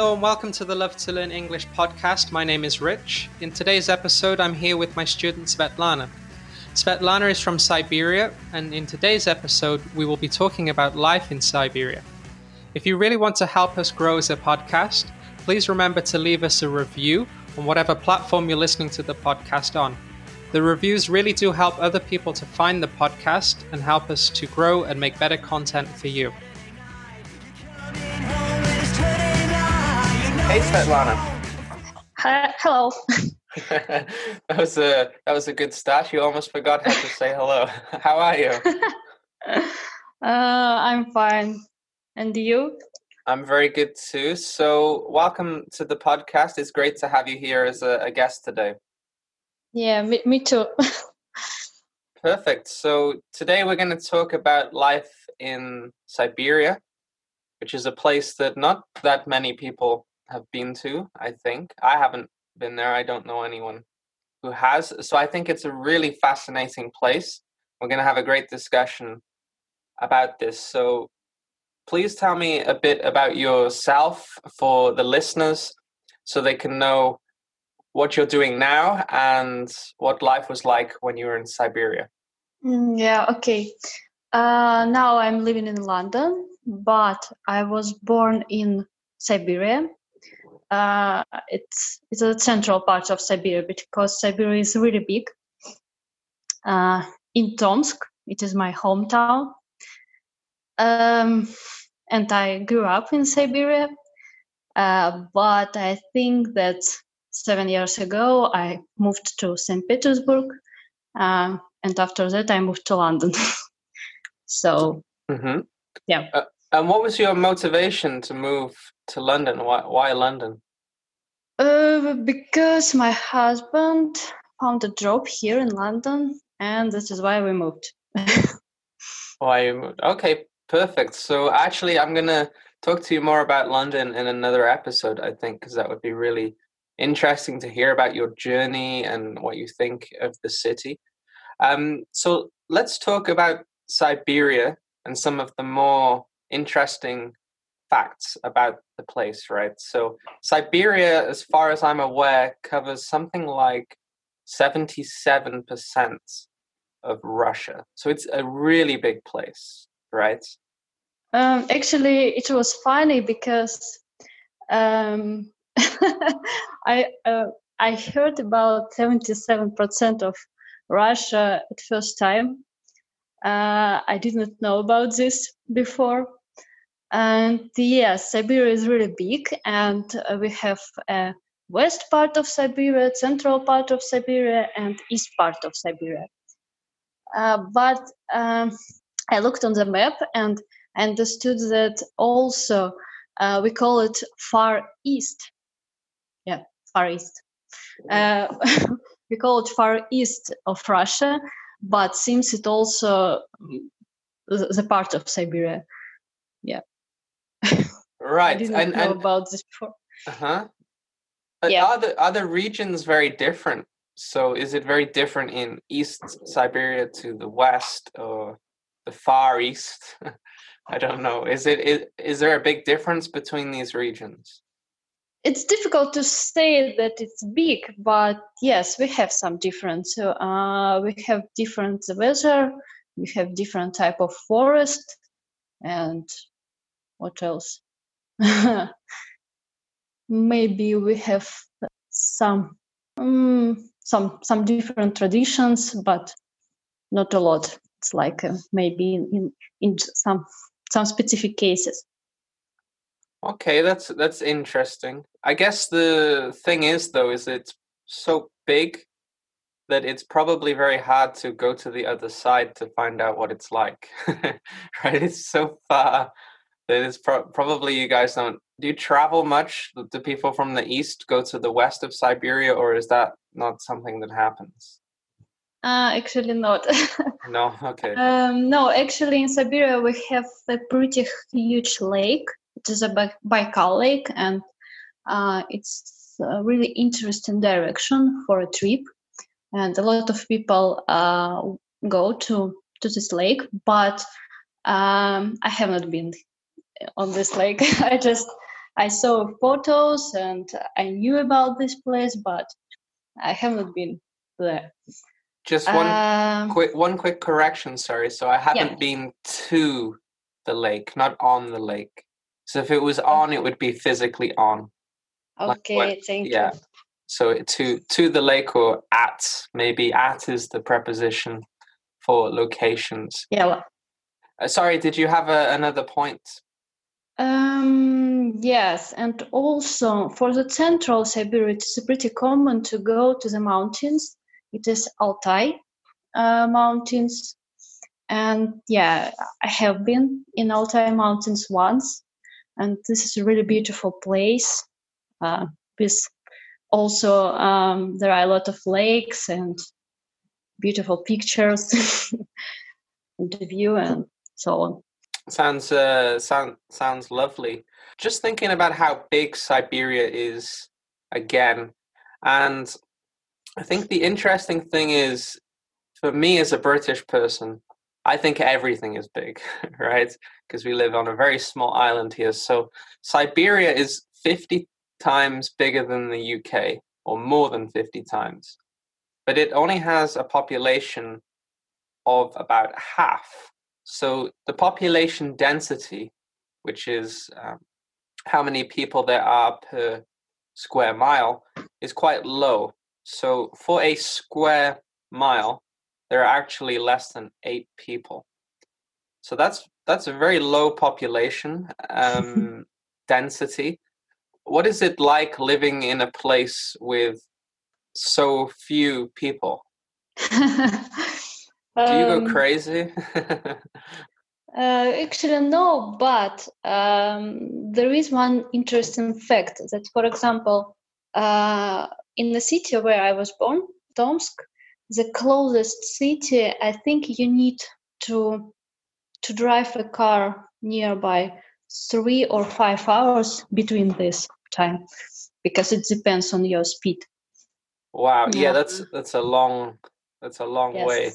Hello and welcome to the Love to Learn English podcast. My name is Rich. In today's episode, I'm here with my student Svetlana. Svetlana is from Siberia, and in today's episode, we will be talking about life in Siberia. If you really want to help us grow as a podcast, please remember to leave us a review on whatever platform you're listening to the podcast on. The reviews really do help other people to find the podcast and help us to grow and make better content for you. Hey Svetlana. Hi, hello. that was a that was a good start. You almost forgot how to say hello. How are you? Uh, I'm fine. And you? I'm very good too. So, welcome to the podcast. It's great to have you here as a, a guest today. Yeah, me, me too. Perfect. So, today we're going to talk about life in Siberia, which is a place that not that many people have been to, I think. I haven't been there. I don't know anyone who has. So I think it's a really fascinating place. We're going to have a great discussion about this. So please tell me a bit about yourself for the listeners so they can know what you're doing now and what life was like when you were in Siberia. Mm, yeah, okay. Uh, now I'm living in London, but I was born in Siberia uh, it's it's a central part of Siberia because Siberia is really big. Uh, in Tomsk, it is my hometown, um, and I grew up in Siberia. Uh, but I think that seven years ago I moved to St. Petersburg, uh, and after that I moved to London. so, mm-hmm. yeah. Uh, and what was your motivation to move to London? Why, why London? Uh, because my husband found a job here in London, and this is why we moved. why you moved? Okay, perfect. So actually, I'm gonna talk to you more about London in another episode. I think because that would be really interesting to hear about your journey and what you think of the city. Um, so let's talk about Siberia and some of the more interesting facts about the place, right? So Siberia, as far as I'm aware, covers something like 77% of Russia. So it's a really big place, right? Um, actually, it was funny because um, I uh, I heard about 77% of Russia at first time. Uh, I didn't know about this before. And yes, Siberia is really big, and uh, we have a west part of Siberia, central part of Siberia, and east part of Siberia. Uh, but um, I looked on the map and understood that also uh, we call it far east. Yeah, far east. Uh, we call it far east of Russia, but seems it also the part of Siberia. Yeah. Right. I didn't and, know and, about this before. Uh-huh. Yeah. Are the are the regions very different? So is it very different in East Siberia to the west or the Far East? I don't know. Is it is, is there a big difference between these regions? It's difficult to say that it's big, but yes, we have some difference. So, uh, we have different weather, we have different type of forest, and what else? Maybe we have some um, some some different traditions, but not a lot. It's like uh, maybe in, in some some specific cases. Okay, that's that's interesting. I guess the thing is though is it's so big that it's probably very hard to go to the other side to find out what it's like. right? It's so far that is pro- probably you guys don't. Do you travel much? Do people from the east go to the west of Siberia, or is that not something that happens? Uh, actually, not. no, okay. Um, no, actually, in Siberia we have a pretty huge lake. It is a Baikal lake, and uh, it's a really interesting direction for a trip. And a lot of people uh, go to to this lake, but um, I have not been on this lake. I just I saw photos and I knew about this place, but I haven't been there. Just one um, quick one quick correction, sorry. So I haven't yeah. been to the lake, not on the lake. So if it was on, it would be physically on. Okay, like thank yeah. you. So to to the lake or at maybe at is the preposition for locations. Yeah. Well, uh, sorry, did you have a, another point? Um, yes, and also for the central Siberia, it's pretty common to go to the mountains. It is Altai uh, mountains, and yeah, I have been in Altai mountains once, and this is a really beautiful place. Uh, with also um, there are a lot of lakes and beautiful pictures, the view and so on. Sounds uh, sound, sounds lovely. Just thinking about how big Siberia is again, and I think the interesting thing is, for me as a British person, I think everything is big, right? Because we live on a very small island here. So Siberia is 50 times bigger than the UK, or more than 50 times. But it only has a population of about half so the population density, which is um, how many people there are per square mile, is quite low. So for a square mile, there are actually less than eight people. So that's that's a very low population um, density. What is it like living in a place with so few people? Do you go um, crazy? uh, actually, no, but um, there is one interesting fact that, for example, uh, in the city where I was born, Tomsk, the closest city, I think you need to to drive a car nearby three or five hours between this time because it depends on your speed. Wow, yeah, yeah that's that's a long that's a long yes. way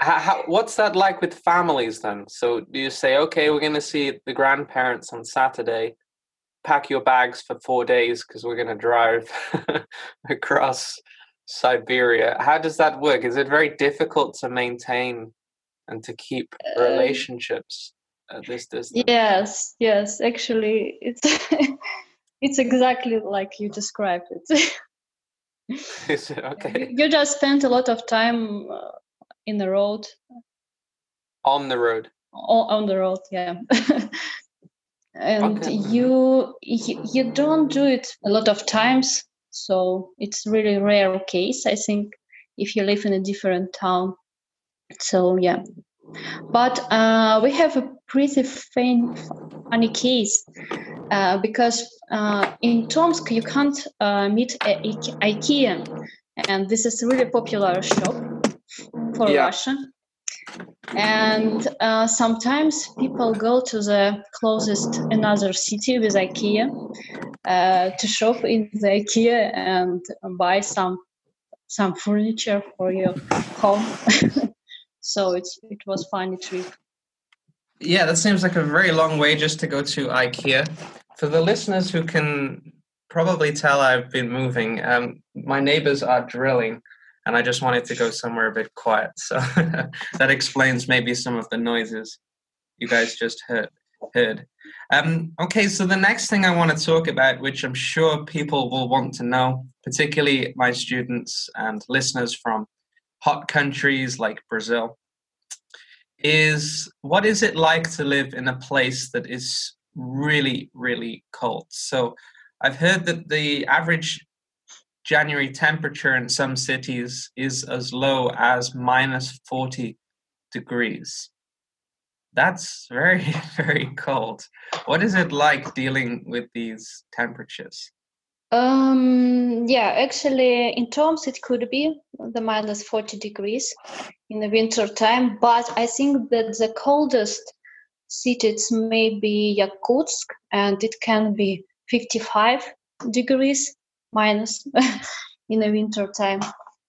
how, how, what's that like with families then? So do you say, okay, we're going to see the grandparents on Saturday, pack your bags for four days because we're going to drive across Siberia? How does that work? Is it very difficult to maintain and to keep uh, relationships at this distance? Yes, yes. Actually, it's it's exactly like you described it. okay. You just spend a lot of time uh, in the road. On the road. On, on the road yeah. And okay. you, you you don't do it a lot of times so it's really rare case i think if you live in a different town. So yeah. But uh, we have a pretty faint, funny case uh, because uh, in Tomsk you can't uh, meet at IKEA, and this is a really popular shop for yeah. Russia. And uh, sometimes people go to the closest another city with IKEA uh, to shop in the IKEA and buy some some furniture for your home. so it's it was funny trip. Yeah, that seems like a very long way just to go to IKEA. For the listeners who can probably tell I've been moving, um, my neighbors are drilling and I just wanted to go somewhere a bit quiet. So that explains maybe some of the noises you guys just heard. Heard. Um, okay, so the next thing I want to talk about, which I'm sure people will want to know, particularly my students and listeners from hot countries like Brazil, is what is it like to live in a place that is really, really cold? So I've heard that the average January temperature in some cities is as low as minus 40 degrees. That's very, very cold. What is it like dealing with these temperatures? Um, yeah, actually, in Tomsk, it could be the minus 40 degrees in the winter time, but I think that the coldest cities may be Yakutsk and it can be 55 degrees minus in the winter time.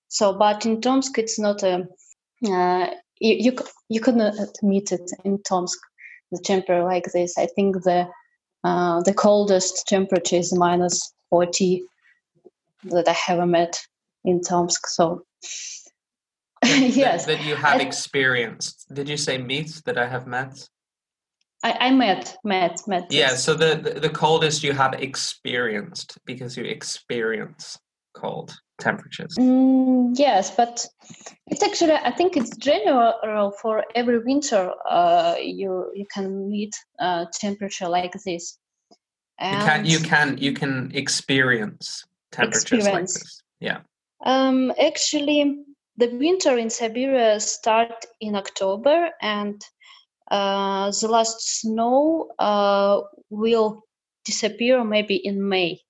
So, but in Tomsk, it's not a uh, you, you you could not meet it in Tomsk the temperature like this. I think the Uh, the coldest temperature is minus 40 that I have met in Tomsk. So, yes. That, that, you have I, experienced. Did you say meet that I have met? I, I met, met, met. Yeah, so the, the, the coldest you have experienced because you experience cold temperatures. Mm, yes, but it's actually I think it's general for every winter. Uh, you you can meet uh, temperature like this. And you can you can you can experience temperatures experience. like this. Yeah. Um, actually, the winter in Siberia start in October, and uh, the last snow uh, will disappear maybe in May.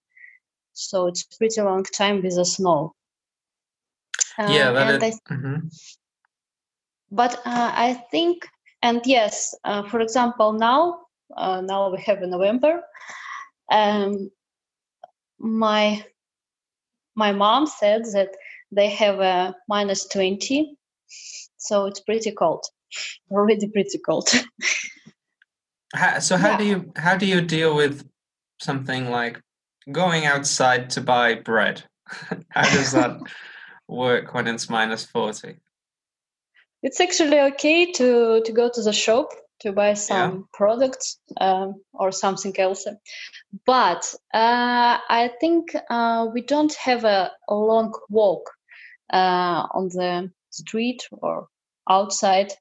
So it's pretty long time with the snow. Uh, yeah, that is, I, mm-hmm. but uh, I think, and yes, uh, for example, now uh, now we have November. Um, my my mom said that they have a minus 20 so it's pretty cold already pretty cold how, so how yeah. do you how do you deal with something like going outside to buy bread how does that work when it's minus 40 it's actually okay to to go to the shop to buy some yeah. products um, or something else. But uh, I think uh, we don't have a, a long walk uh, on the street or outside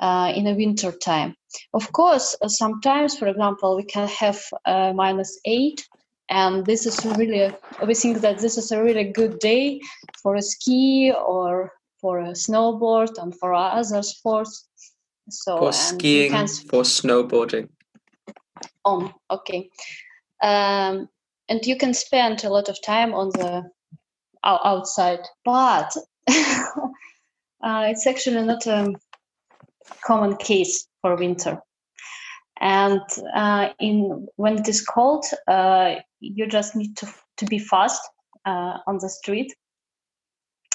uh, in a winter time. Of course, uh, sometimes, for example, we can have uh, minus eight and this is really we think that this is a really good day for a ski or for a snowboard and for other sports so for skiing, can... for snowboarding. Oh, okay. Um, and you can spend a lot of time on the outside, but uh, it's actually not a common case for winter. And uh, in when it is cold, uh, you just need to to be fast uh, on the street,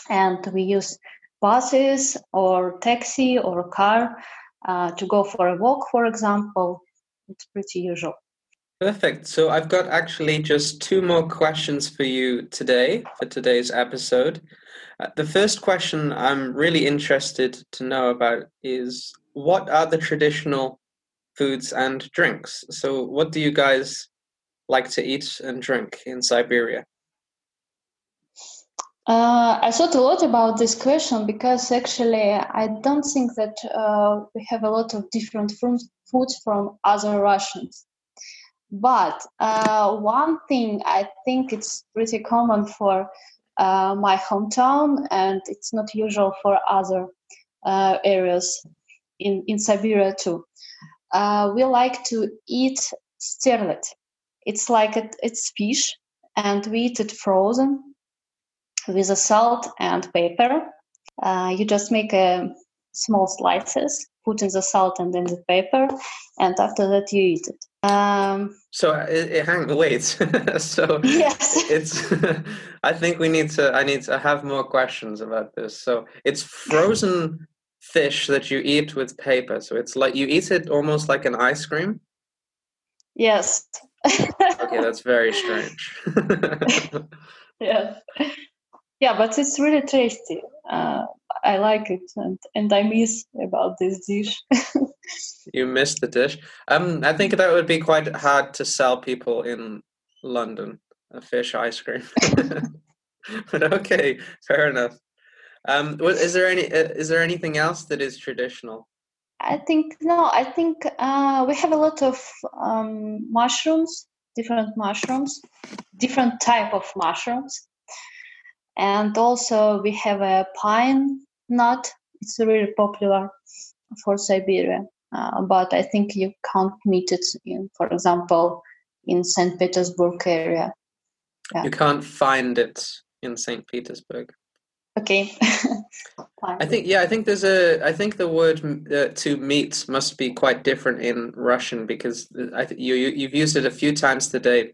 and we use buses or taxi or car uh, to go for a walk, for example. It's pretty usual. Perfect. So I've got actually just two more questions for you today, for today's episode. Uh, the first question I'm really interested to know about is what are the traditional foods and drinks? So, what do you guys like to eat and drink in Siberia? Uh, I thought a lot about this question because actually I don't think that uh, we have a lot of different foods from other Russians. But uh, one thing I think it's pretty common for uh, my hometown and it's not usual for other uh, areas in, in Siberia too. Uh, we like to eat sterlet. It's like it, it's fish and we eat it frozen with the salt and pepper. Uh, you just make a small slices, put in the salt and then the pepper, and after that you eat it. Um, so uh, it, it hang wait. so yes, it's. I think we need to. I need to have more questions about this. So it's frozen fish that you eat with paper. So it's like you eat it almost like an ice cream. Yes. okay, that's very strange. yes yeah but it's really tasty uh, i like it and, and i miss about this dish you missed the dish. Um i think that would be quite hard to sell people in london a fish ice cream. But okay fair enough. Um is there any uh, is there anything else that is traditional? I think no i think uh, we have a lot of um, mushrooms different mushrooms different type of mushrooms. And also we have a pine nut. It's really popular for siberia uh, but i think you can't meet it in for example in st petersburg area yeah. you can't find it in st petersburg okay i think yeah i think there's a i think the word uh, to meet must be quite different in russian because i th- you, you you've used it a few times today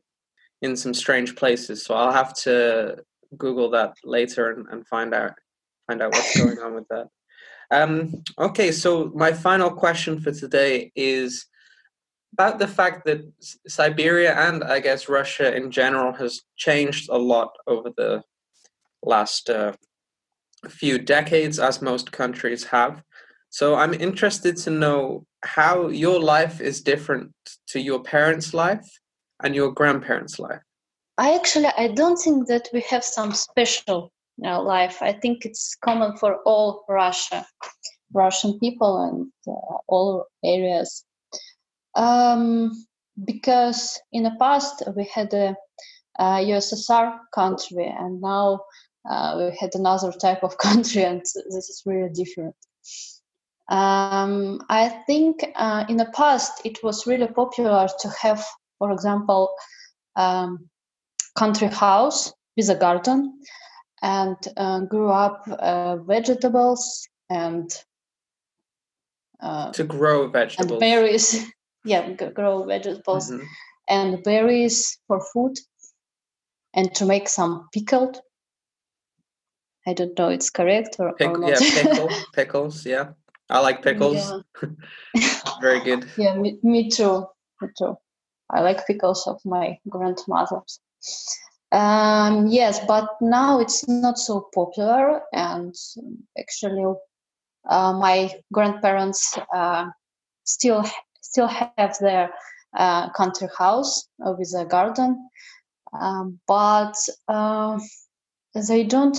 in some strange places so i'll have to Google that later and, and find out find out what's going on with that. Um, okay, so my final question for today is about the fact that Siberia and I guess Russia in general has changed a lot over the last uh, few decades, as most countries have. So I'm interested to know how your life is different to your parents' life and your grandparents' life. I actually I don't think that we have some special life. I think it's common for all Russia, Russian people and uh, all areas. Um, because in the past we had a, a USSR country, and now uh, we had another type of country, and this is really different. Um, I think uh, in the past it was really popular to have, for example, um, country house with a garden, and uh, grew up uh, vegetables and uh, to grow vegetables and berries. yeah, grow vegetables mm-hmm. and berries for food, and to make some pickled I don't know it's correct or, Pick, or not. Yeah, pickle, pickles. Yeah, I like pickles. Yeah. Very good. Yeah, me, me too. Me too. I like pickles of my grandmother's. Um, yes, but now it's not so popular, and actually, uh, my grandparents uh, still still have their uh, country house with a garden, um, but uh, they don't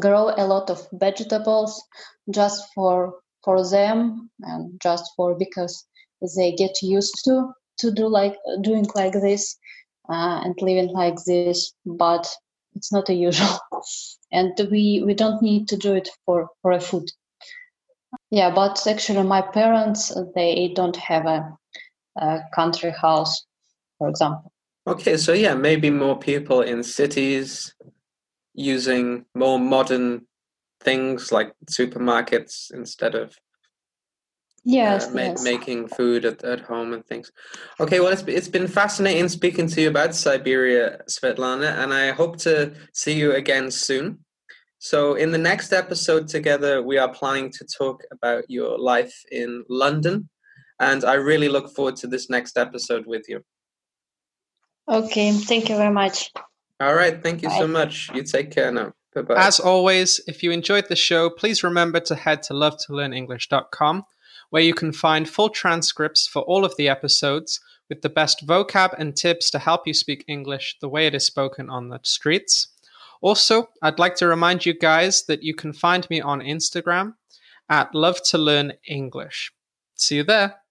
grow a lot of vegetables just for for them and just for because they get used to to do like doing like this uh, and living like this but it's not a usual. And we we don't need to do it for for a food. Yeah but actually my parents they don't have a, a country house for example. Okay so yeah maybe more people in cities using more modern things like supermarkets instead of yes, uh, ma- yes. making food at, at home and things okay well it's, it's been fascinating speaking to you about siberia svetlana and i hope to see you again soon so in the next episode together we are planning to talk about your life in london and i really look forward to this next episode with you okay thank you very much all right. Thank you Bye. so much. You take care now. Bye-bye. As always, if you enjoyed the show, please remember to head to lovetolearnenglish.com, where you can find full transcripts for all of the episodes with the best vocab and tips to help you speak English the way it is spoken on the streets. Also, I'd like to remind you guys that you can find me on Instagram at Love to Learn English. See you there.